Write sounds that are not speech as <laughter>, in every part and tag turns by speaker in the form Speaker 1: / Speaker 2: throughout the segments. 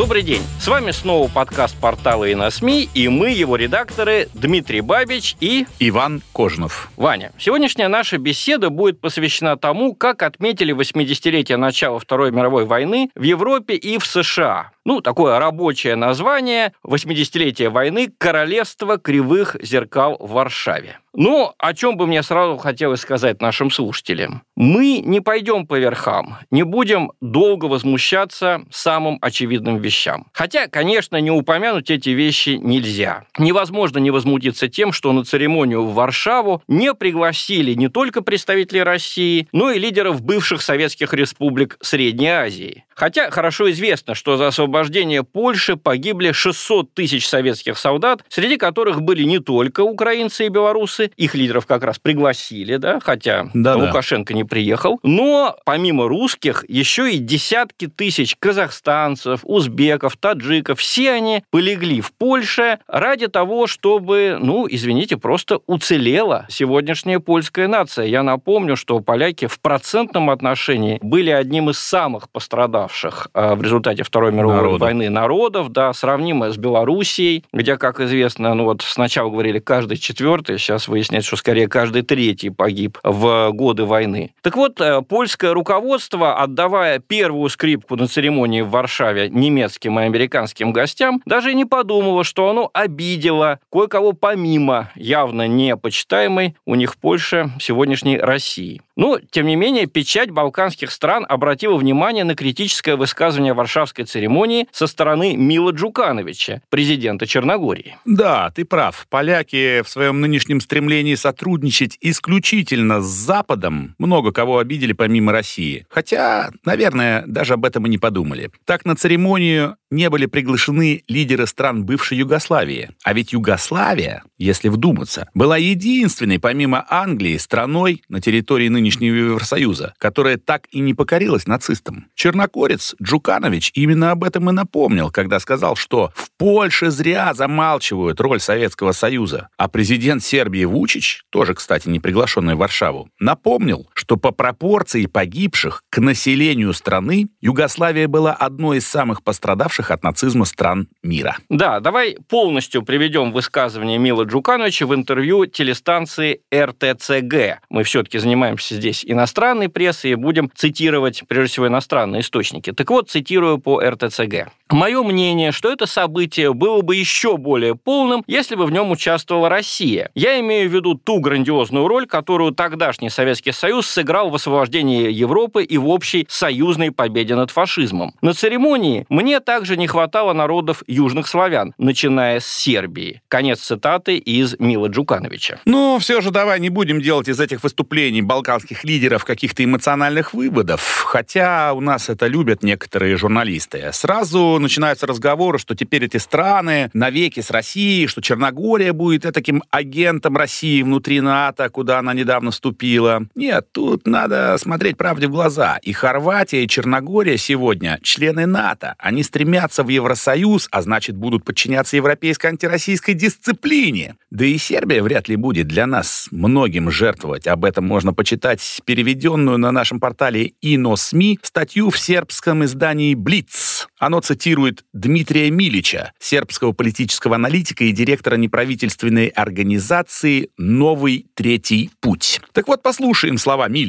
Speaker 1: Добрый день! С вами снова подкаст портала и на СМИ, и мы, его редакторы Дмитрий Бабич и
Speaker 2: Иван Кожнов.
Speaker 1: Ваня. Сегодняшняя наша беседа будет посвящена тому, как отметили 80-летие начала Второй мировой войны в Европе и в США. Ну, такое рабочее название 80-летие войны «Королевство кривых зеркал в Варшаве». Ну, о чем бы мне сразу хотелось сказать нашим слушателям. Мы не пойдем по верхам, не будем долго возмущаться самым очевидным вещам. Хотя, конечно, не упомянуть эти вещи нельзя. Невозможно не возмутиться тем, что на церемонию в Варшаву не пригласили не только представителей России, но и лидеров бывших советских республик Средней Азии. Хотя хорошо известно, что за освобождение Польши погибли 600 тысяч советских солдат, среди которых были не только украинцы и белорусы, их лидеров как раз пригласили, да, хотя
Speaker 2: Да-да.
Speaker 1: Лукашенко не приехал, но помимо русских еще и десятки тысяч казахстанцев, узбеков, таджиков, все они полегли в Польше ради того, чтобы, ну, извините, просто уцелела сегодняшняя польская нация. Я напомню, что поляки в процентном отношении были одним из самых пострадавших э, в результате Второй мировой
Speaker 2: Народов.
Speaker 1: войны народов, да, сравнимо с Белоруссией, где, как известно, ну вот сначала говорили каждый четвертый, сейчас выясняется, что скорее каждый третий погиб в годы войны. Так вот, э, польское руководство, отдавая первую скрипку на церемонии в Варшаве немецким и американским гостям, даже не подумало, что оно обидело кое-кого помимо явно непочитаемой у них в Польше сегодняшней России. Но, тем не менее, печать балканских стран обратила внимание на критическое высказывание Варшавской церемонии со стороны Мила Джукановича, президента Черногории.
Speaker 3: Да, ты прав. Поляки в своем нынешнем стремлении сотрудничать исключительно с Западом много кого обидели помимо России. Хотя, наверное, даже об этом и не подумали. Так на церемонию не были приглашены лидеры стран бывшей Югославии. А ведь Югославия, если вдуматься, была единственной, помимо Англии, страной на территории нынешнего Евросоюза, которая так и не покорилась нацистам. Чернокорец Джуканович именно об этом и напомнил, когда сказал, что в Польше зря замалчивают роль Советского Союза. А президент Сербии Вучич, тоже, кстати, не приглашенный в Варшаву, напомнил, что по пропорции погибших к населению страны Югославия была одной из самых пострадавших от нацизма стран мира.
Speaker 1: Да, давай полностью приведем высказывание Мила Джукановича в интервью телестанции РТЦГ. Мы все-таки занимаемся здесь иностранной прессой и будем цитировать, прежде всего, иностранные источники. Так вот, цитирую по РТЦГ. Мое мнение, что это событие было бы еще более полным, если бы в нем участвовала Россия. Я имею в виду ту грандиозную роль, которую тогдашний Советский Союз сыграл в освобождении Европы и в общей союзной победе над фашизмом. На церемонии мне также не хватало народов южных славян, начиная с Сербии. Конец цитаты из Мила Джукановича.
Speaker 3: Но все же давай не будем делать из этих выступлений балканских лидеров каких-то эмоциональных выводов, хотя у нас это любят некоторые журналисты. Сразу начинаются разговоры, что теперь эти страны навеки с Россией, что Черногория будет таким агентом России внутри НАТО, куда она недавно вступила. Нет, тут надо смотреть правде в глаза. И Хорватия, и Черногория сегодня члены НАТО. Они стремятся в Евросоюз, а значит будут подчиняться европейской антироссийской дисциплине. Да и Сербия вряд ли будет для нас многим жертвовать. Об этом можно почитать переведенную на нашем портале Ино СМИ статью в сербском издании «Блиц». Оно цитирует Дмитрия Милича, сербского политического аналитика и директора неправительственной организации «Новый Третий Путь». Так вот, послушаем слова Милича.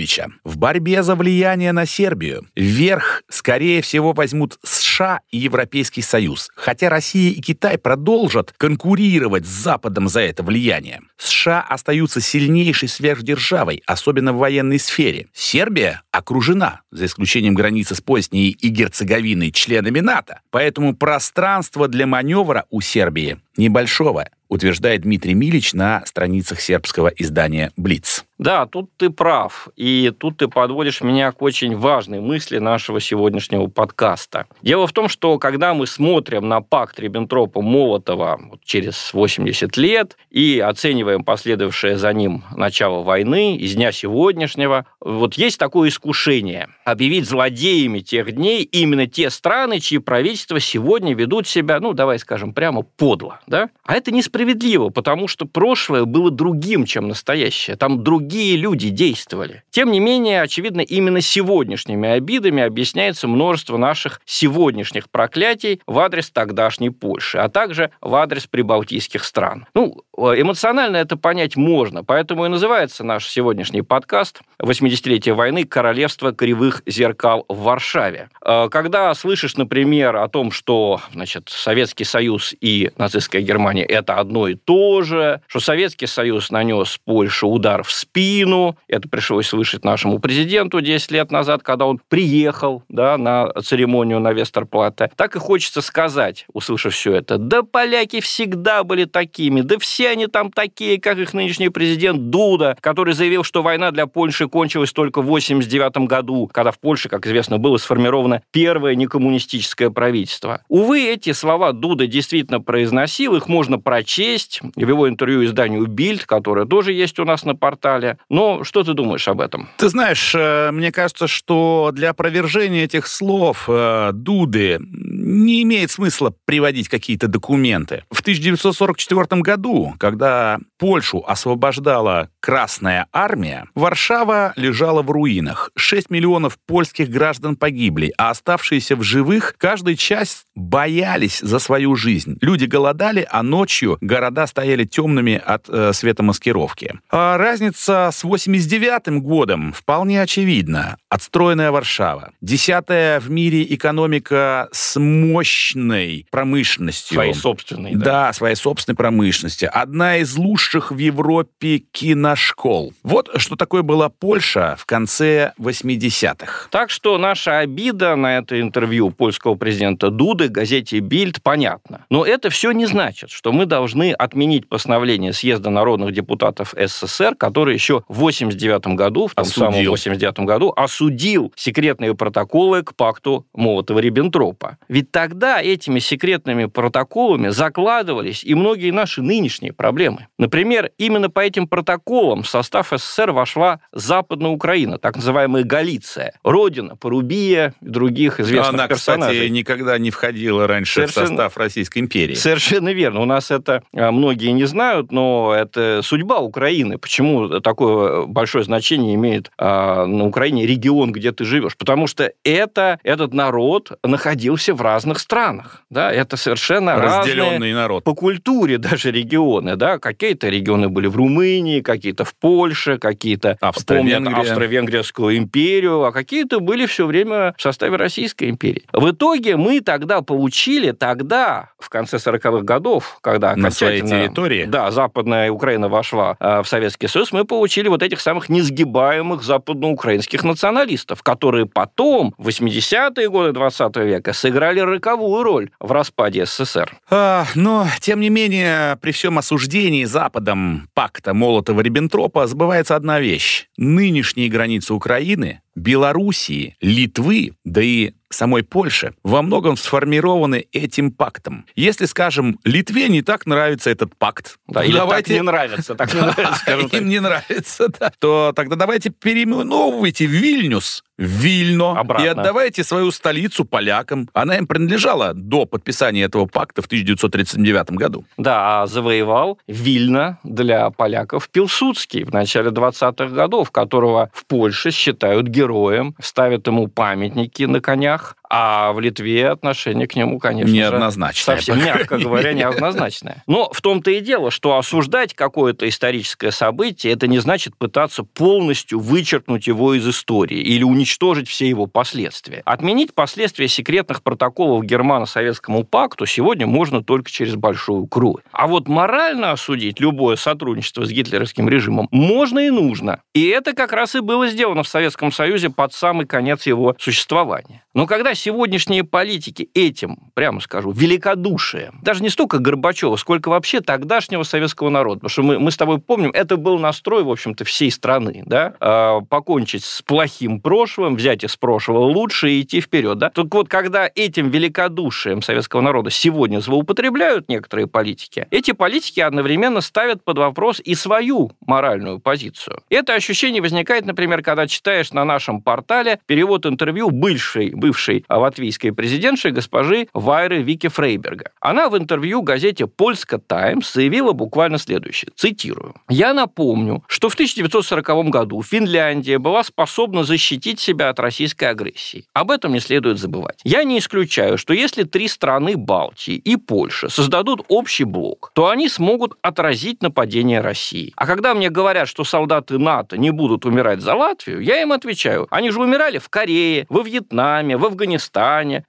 Speaker 3: В борьбе за влияние на Сербию вверх, скорее всего, возьмут США и Европейский Союз, хотя Россия и Китай продолжат конкурировать с Западом за это влияние. США остаются сильнейшей сверхдержавой, особенно в военной сфере. Сербия окружена, за исключением границы с Боснией и Герцеговиной, членами НАТО. Поэтому пространство для маневра у Сербии небольшого. Утверждает Дмитрий Милич на страницах сербского издания «Блиц».
Speaker 1: Да, тут ты прав. И тут ты подводишь меня к очень важной мысли нашего сегодняшнего подкаста. Дело в том, что когда мы смотрим на пакт Риббентропа-Молотова через 80 лет и оцениваем последовавшее за ним начало войны из дня сегодняшнего, вот есть такое искушение объявить злодеями тех дней именно те страны, чьи правительства сегодня ведут себя, ну, давай скажем, прямо подло. Да? А это несправедливо, потому что прошлое было другим, чем настоящее. Там другие люди действовали. Тем не менее, очевидно, именно сегодняшними обидами объясняется множество наших сегодняшних проклятий в адрес тогдашней Польши, а также в адрес прибалтийских стран. Ну, эмоционально это понять можно, поэтому и называется наш сегодняшний подкаст «80-летие войны. Королевство кривых зеркал в Варшаве». Э, когда слышишь, например, о том, что значит, Советский Союз и нацистская Германия – это одно и то же, что Советский Союз нанес Польше удар в спину. Это пришлось слышать нашему президенту 10 лет назад, когда он приехал да, на церемонию на Вестерплате. Так и хочется сказать, услышав все это, да поляки всегда были такими, да все они там такие, как их нынешний президент Дуда, который заявил, что война для Польши кончилась только в 89 году, когда в Польше, как известно, было сформировано первое некоммунистическое правительство. Увы, эти слова Дуда действительно произносил, их можно прочесть в его интервью изданию «Бильд», которое тоже есть у нас на портале. Ну, что ты думаешь об этом?
Speaker 3: Ты знаешь, э, мне кажется, что для опровержения этих слов э, Дуды не имеет смысла приводить какие-то документы. В 1944 году, когда Польшу освобождала Красная армия, Варшава лежала в руинах. 6 миллионов польских граждан погибли, а оставшиеся в живых каждый час боялись за свою жизнь. Люди голодали, а ночью города стояли темными от э, светомаскировки. А разница с 89 годом вполне очевидна. Отстроенная Варшава. Десятая в мире экономика с мощной промышленностью.
Speaker 1: Своей собственной,
Speaker 3: да. Да, своей собственной промышленности. Одна из лучших в Европе киношкол. Вот что такое была Польша в конце 80-х.
Speaker 1: Так что наша обида на это интервью польского президента Дуды газете «Бильд» понятна. Но это все не значит, что мы должны отменить постановление съезда народных депутатов СССР, который еще в 89 году, в том осудил. самом 89 году, осудил секретные протоколы к пакту Молотова-Риббентропа. Ведь тогда этими секретными протоколами закладывались и многие наши нынешние проблемы. Например, именно по этим протоколам в состав СССР вошла Западная Украина, так называемая Галиция, родина Порубия и других известных
Speaker 3: Она,
Speaker 1: персонажей.
Speaker 3: кстати, никогда не входила раньше Совершенно... в состав Российской империи.
Speaker 1: Совершенно верно. У нас это а, многие не знают, но это судьба Украины. Почему такое большое значение имеет а, на Украине регион, где ты живешь? Потому что это, этот народ находился в разных странах. Да? Это совершенно
Speaker 3: Разделенный
Speaker 1: разные
Speaker 3: народ.
Speaker 1: по культуре даже регионы. Да? Какие-то регионы были в Румынии, какие-то в Польше, какие-то помнят Австро-Венгерскую империю, а какие-то были все время в составе Российской империи. В итоге мы тогда получили, тогда, в конце 40-х годов, когда
Speaker 3: на своей территории,
Speaker 1: да, Западная Украина вошла э, в Советский Союз, мы получили вот этих самых несгибаемых западноукраинских националистов, которые потом, в 80-е годы 20 века, сыграли роковую роль в распаде СССР.
Speaker 3: А, но, тем не менее, при всем осуждении Западом пакта Молотова-Риббентропа забывается одна вещь. Нынешние границы Украины, Белоруссии, Литвы, да и самой Польши во многом сформированы этим пактом. Если, скажем, Литве не так нравится этот пакт,
Speaker 1: да, или давайте... так не нравится, так не нравится,
Speaker 3: скажем <laughs> Им не нравится, да, то тогда давайте переименовывайте Вильнюс Вильно Обратно. и отдавайте свою столицу полякам. Она им принадлежала до подписания этого пакта в 1939 году.
Speaker 1: Да, а завоевал Вильно для поляков Пилсудский в начале 20-х годов, которого в Польше считают героем, ставят ему памятники на конях, а в Литве отношение к нему, конечно
Speaker 3: неоднозначное,
Speaker 1: совсем, мягко говоря, неоднозначное. Но в том-то и дело, что осуждать какое-то историческое событие, это не значит пытаться полностью вычеркнуть его из истории или уничтожить все его последствия. Отменить последствия секретных протоколов Германо-Советскому пакту сегодня можно только через большую кровь. А вот морально осудить любое сотрудничество с гитлеровским режимом можно и нужно. И это как раз и было сделано в Советском Союзе под самый конец его существования. Но когда сегодняшние политики этим, прямо скажу, великодушием, даже не столько Горбачева, сколько вообще тогдашнего советского народа, потому что мы, мы с тобой помним, это был настрой, в общем-то, всей страны, да, э, покончить с плохим прошлым, взять из прошлого лучше и идти вперед, да. Так вот, когда этим великодушием советского народа сегодня злоупотребляют некоторые политики, эти политики одновременно ставят под вопрос и свою моральную позицию. Это ощущение возникает, например, когда читаешь на нашем портале перевод интервью бывшей, бывшей латвийской президентши госпожи Вайры Вики Фрейберга. Она в интервью газете «Польска Таймс» заявила буквально следующее, цитирую. «Я напомню, что в 1940 году Финляндия была способна защитить себя от российской агрессии. Об этом не следует забывать. Я не исключаю, что если три страны Балтии и Польша создадут общий блок, то они смогут отразить нападение России. А когда мне говорят, что солдаты НАТО не будут умирать за Латвию, я им отвечаю, они же умирали в Корее, во Вьетнаме, в Афганистане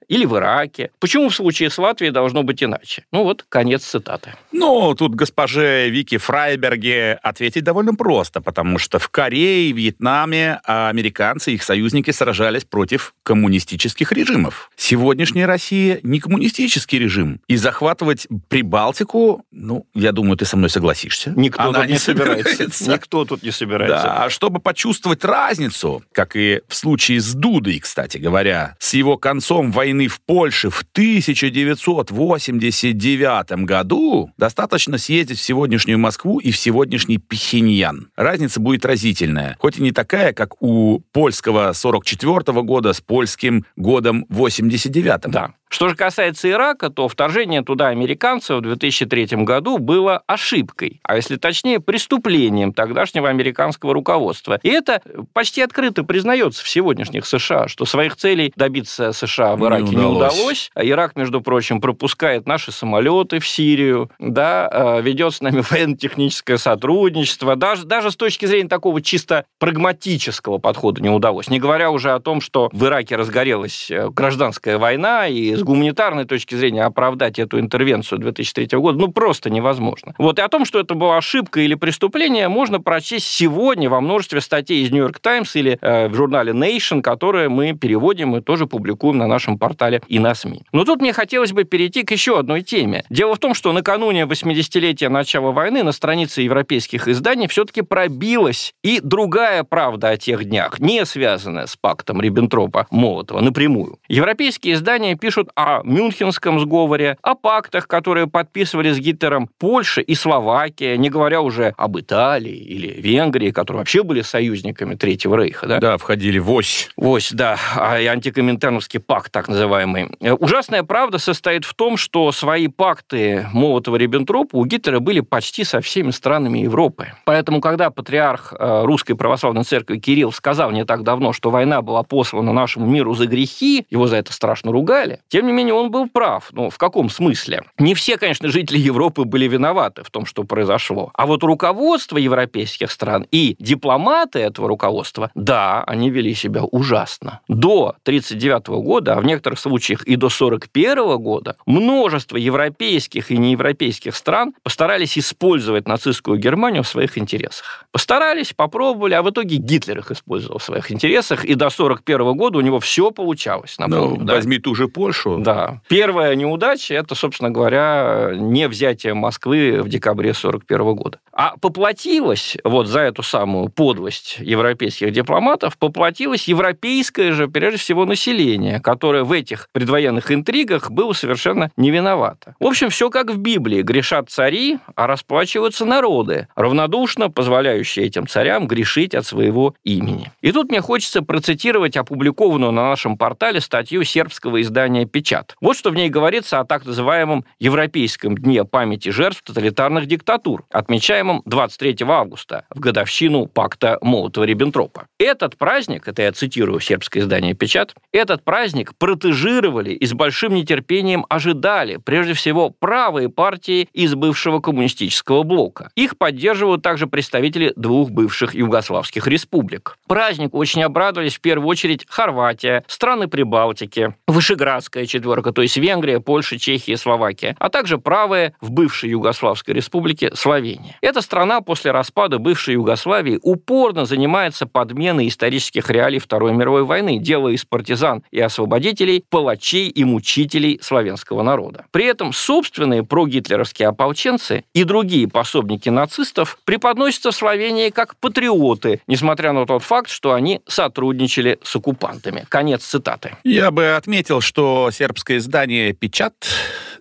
Speaker 1: или в Ираке. Почему в случае с Латвией должно быть иначе? Ну вот, конец цитаты.
Speaker 3: Ну, тут госпоже Вики Фрайберге ответить довольно просто, потому что в Корее и Вьетнаме американцы и их союзники сражались против коммунистических режимов. Сегодняшняя Россия не коммунистический режим. И захватывать Прибалтику, ну, я думаю, ты со мной согласишься.
Speaker 1: Никто Она тут не собирается. собирается. Никто тут не собирается.
Speaker 3: Да, а чтобы почувствовать разницу, как и в случае с Дудой, кстати говоря, с его концом войны в Польше в 1989 году, достаточно съездить в сегодняшнюю Москву и в сегодняшний Пхеньян. Разница будет разительная. Хоть и не такая, как у польского 44 -го года с польским годом 89 -м.
Speaker 1: Да. Что же касается Ирака, то вторжение туда американцев в 2003 году было ошибкой, а если точнее, преступлением тогдашнего американского руководства. И это почти открыто признается в сегодняшних США, что своих целей добиться США в Ираке не удалось. Не удалось. Ирак, между прочим, пропускает наши самолеты в Сирию, да, э, ведет с нами <laughs> военно-техническое сотрудничество. Даже, даже с точки зрения такого чисто прагматического подхода не удалось. Не говоря уже о том, что в Ираке разгорелась э, гражданская война, и гуманитарной точки зрения оправдать эту интервенцию 2003 года ну просто невозможно. Вот и о том, что это была ошибка или преступление, можно прочесть сегодня во множестве статей из Нью-Йорк Таймс или э, в журнале Nation, которые мы переводим и тоже публикуем на нашем портале и на СМИ. Но тут мне хотелось бы перейти к еще одной теме. Дело в том, что накануне 80-летия начала войны на странице европейских изданий все-таки пробилась и другая правда о тех днях, не связанная с пактом Риббентропа-Молотова напрямую. Европейские издания пишут о Мюнхенском сговоре, о пактах, которые подписывали с Гитлером Польша и Словакия, не говоря уже об Италии или Венгрии, которые вообще были союзниками Третьего Рейха. Да,
Speaker 3: да входили в ось.
Speaker 1: Ось, да, а и антикоминтерновский пакт, так называемый. Ужасная правда состоит в том, что свои пакты Молотова-Риббентропа у Гитлера были почти со всеми странами Европы. Поэтому, когда патриарх э, Русской Православной Церкви Кирилл сказал не так давно, что война была послана нашему миру за грехи, его за это страшно ругали, тем тем не менее, он был прав. Ну, в каком смысле? Не все, конечно, жители Европы были виноваты в том, что произошло. А вот руководство европейских стран и дипломаты этого руководства, да, они вели себя ужасно. До 1939 года, а в некоторых случаях и до 1941 года, множество европейских и неевропейских стран постарались использовать нацистскую Германию в своих интересах. Постарались, попробовали, а в итоге Гитлер их использовал в своих интересах, и до 1941 года у него все получалось.
Speaker 3: Напомню, ну, да? возьми ту же Польшу,
Speaker 1: да. Первая неудача – это, собственно говоря, не взятие Москвы в декабре 1941 года. А поплатилась вот за эту самую подлость европейских дипломатов, поплатилось европейское же, прежде всего, население, которое в этих предвоенных интригах было совершенно не виновато. В общем, все как в Библии. Грешат цари, а расплачиваются народы, равнодушно позволяющие этим царям грешить от своего имени. И тут мне хочется процитировать опубликованную на нашем портале статью сербского издания «Печат». Вот что в ней говорится о так называемом Европейском дне памяти жертв тоталитарных диктатур, отмечая отмечаемом 23 августа, в годовщину пакта Молотова-Риббентропа. Этот праздник, это я цитирую сербское издание «Печат», этот праздник протежировали и с большим нетерпением ожидали, прежде всего, правые партии из бывшего коммунистического блока. Их поддерживают также представители двух бывших югославских республик. Празднику очень обрадовались в первую очередь Хорватия, страны Прибалтики, Вышеградская четверка, то есть Венгрия, Польша, Чехия, Словакия, а также правая в бывшей Югославской республике Словения. Эта страна после распада бывшей Югославии упорно занимается подменой исторических реалий Второй мировой войны, делая из партизан и освободителей палачей и мучителей славянского народа. При этом собственные прогитлеровские ополченцы и другие пособники нацистов преподносятся в Словении как патриоты, несмотря на тот факт, что они сотрудничали с оккупантами. Конец цитаты.
Speaker 3: Я бы отметил, что сербское издание «Печат»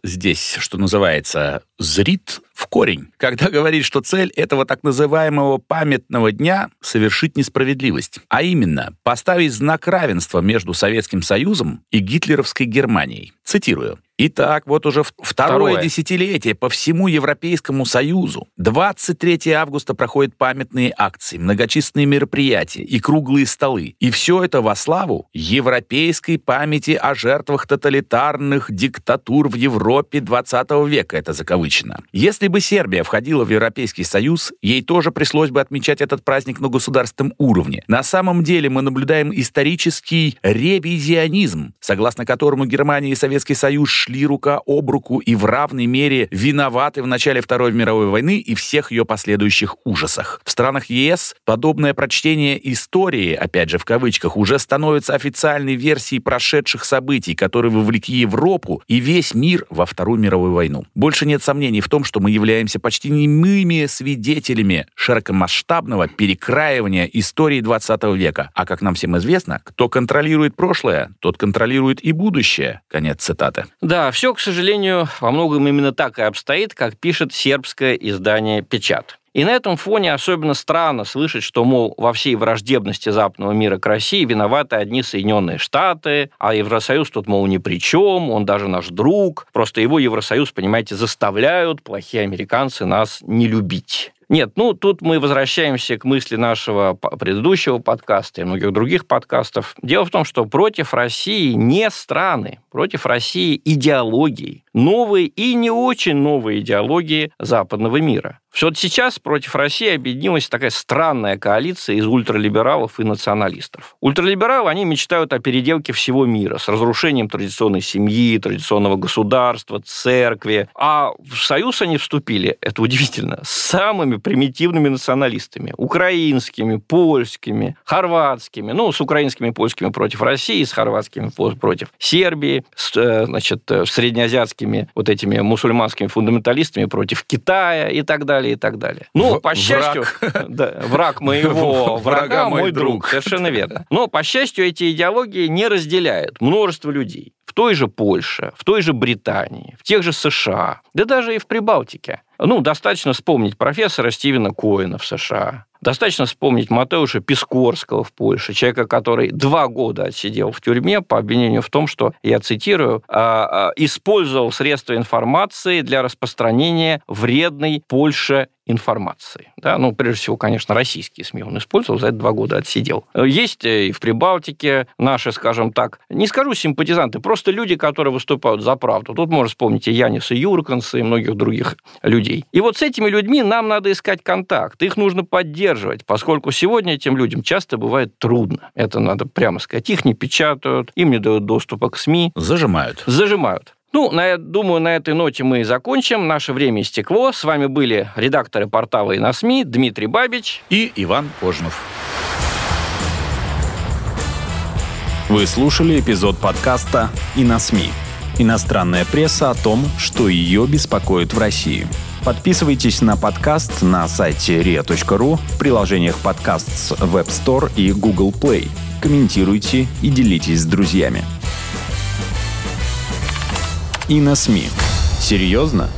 Speaker 3: здесь, что называется, зрит в корень, когда говорит, что цель этого так называемого памятного дня — совершить несправедливость, а именно поставить знак равенства между Советским Союзом и гитлеровской Германией. Цитирую. Итак, вот уже второе, второе десятилетие по всему Европейскому Союзу. 23 августа проходят памятные акции, многочисленные мероприятия и круглые столы. И все это во славу европейской памяти о жертвах тоталитарных диктатур в Европе 20 века, это закавычено. Если бы Сербия входила в Европейский Союз, ей тоже пришлось бы отмечать этот праздник на государственном уровне. На самом деле мы наблюдаем исторический ревизионизм, согласно которому Германия и Советский Союз шли рука об руку и в равной мере виноваты в начале Второй мировой войны и всех ее последующих ужасах. В странах ЕС подобное прочтение истории, опять же в кавычках, уже становится официальной версией прошедших событий, которые вовлекли Европу и весь мир во Вторую мировую войну. Больше нет сомнений в том, что мы являемся почти немыми свидетелями широкомасштабного перекраивания истории 20 века. А как нам всем известно, кто контролирует прошлое, тот контролирует и будущее. Конец цитаты.
Speaker 1: Да, все, к сожалению, во многом именно так и обстоит, как пишет сербское издание «Печат». И на этом фоне особенно странно слышать, что, мол, во всей враждебности западного мира к России виноваты одни Соединенные Штаты, а Евросоюз тут, мол, ни при чем, он даже наш друг. Просто его Евросоюз, понимаете, заставляют плохие американцы нас не любить. Нет, ну тут мы возвращаемся к мысли нашего предыдущего подкаста и многих других подкастов. Дело в том, что против России не страны, против России идеологии, новые и не очень новые идеологии западного мира. Все вот сейчас против России объединилась такая странная коалиция из ультралибералов и националистов. Ультралибералы, они мечтают о переделке всего мира с разрушением традиционной семьи, традиционного государства, церкви. А в союз они вступили, это удивительно, с самыми примитивными националистами. Украинскими, польскими, хорватскими. Ну, с украинскими и польскими против России, с хорватскими против Сербии, с, э, значит, э, среднеазиатскими вот этими мусульманскими фундаменталистами против Китая и так далее и так далее. Ну, по счастью... Враг, <laughs> да, враг моего врага мой друг. Совершенно верно. Но, по счастью, эти идеологии не разделяют множество людей. В той же Польше, в той же Британии, в тех же США, да даже и в Прибалтике. Ну, достаточно вспомнить профессора Стивена Коэна в США, Достаточно вспомнить Матеуша Пискорского в Польше, человека, который два года отсидел в тюрьме по обвинению в том, что, я цитирую, «А, а, использовал средства информации для распространения вредной Польше информации. Да? Ну, прежде всего, конечно, российские СМИ он использовал, за это два года отсидел. Есть и в Прибалтике наши, скажем так, не скажу симпатизанты, просто люди, которые выступают за правду. Тут можно вспомнить и Яниса Юрканса, и многих других людей. И вот с этими людьми нам надо искать контакт, их нужно поддерживать, поскольку сегодня этим людям часто бывает трудно. Это надо прямо сказать. Их не печатают, им не дают доступа к СМИ.
Speaker 3: Зажимают.
Speaker 1: Зажимают. Ну, на, думаю, на этой ноте мы и закончим. Наше время истекло. С вами были редакторы портала и на СМИ Дмитрий Бабич
Speaker 3: и Иван Кожнов.
Speaker 2: Вы слушали эпизод подкаста «И на СМИ». Иностранная пресса о том, что ее беспокоит в России. Подписывайтесь на подкаст на сайте ria.ru, в приложениях подкаст с Web Store и Google Play. Комментируйте и делитесь с друзьями и на СМИ. Серьезно?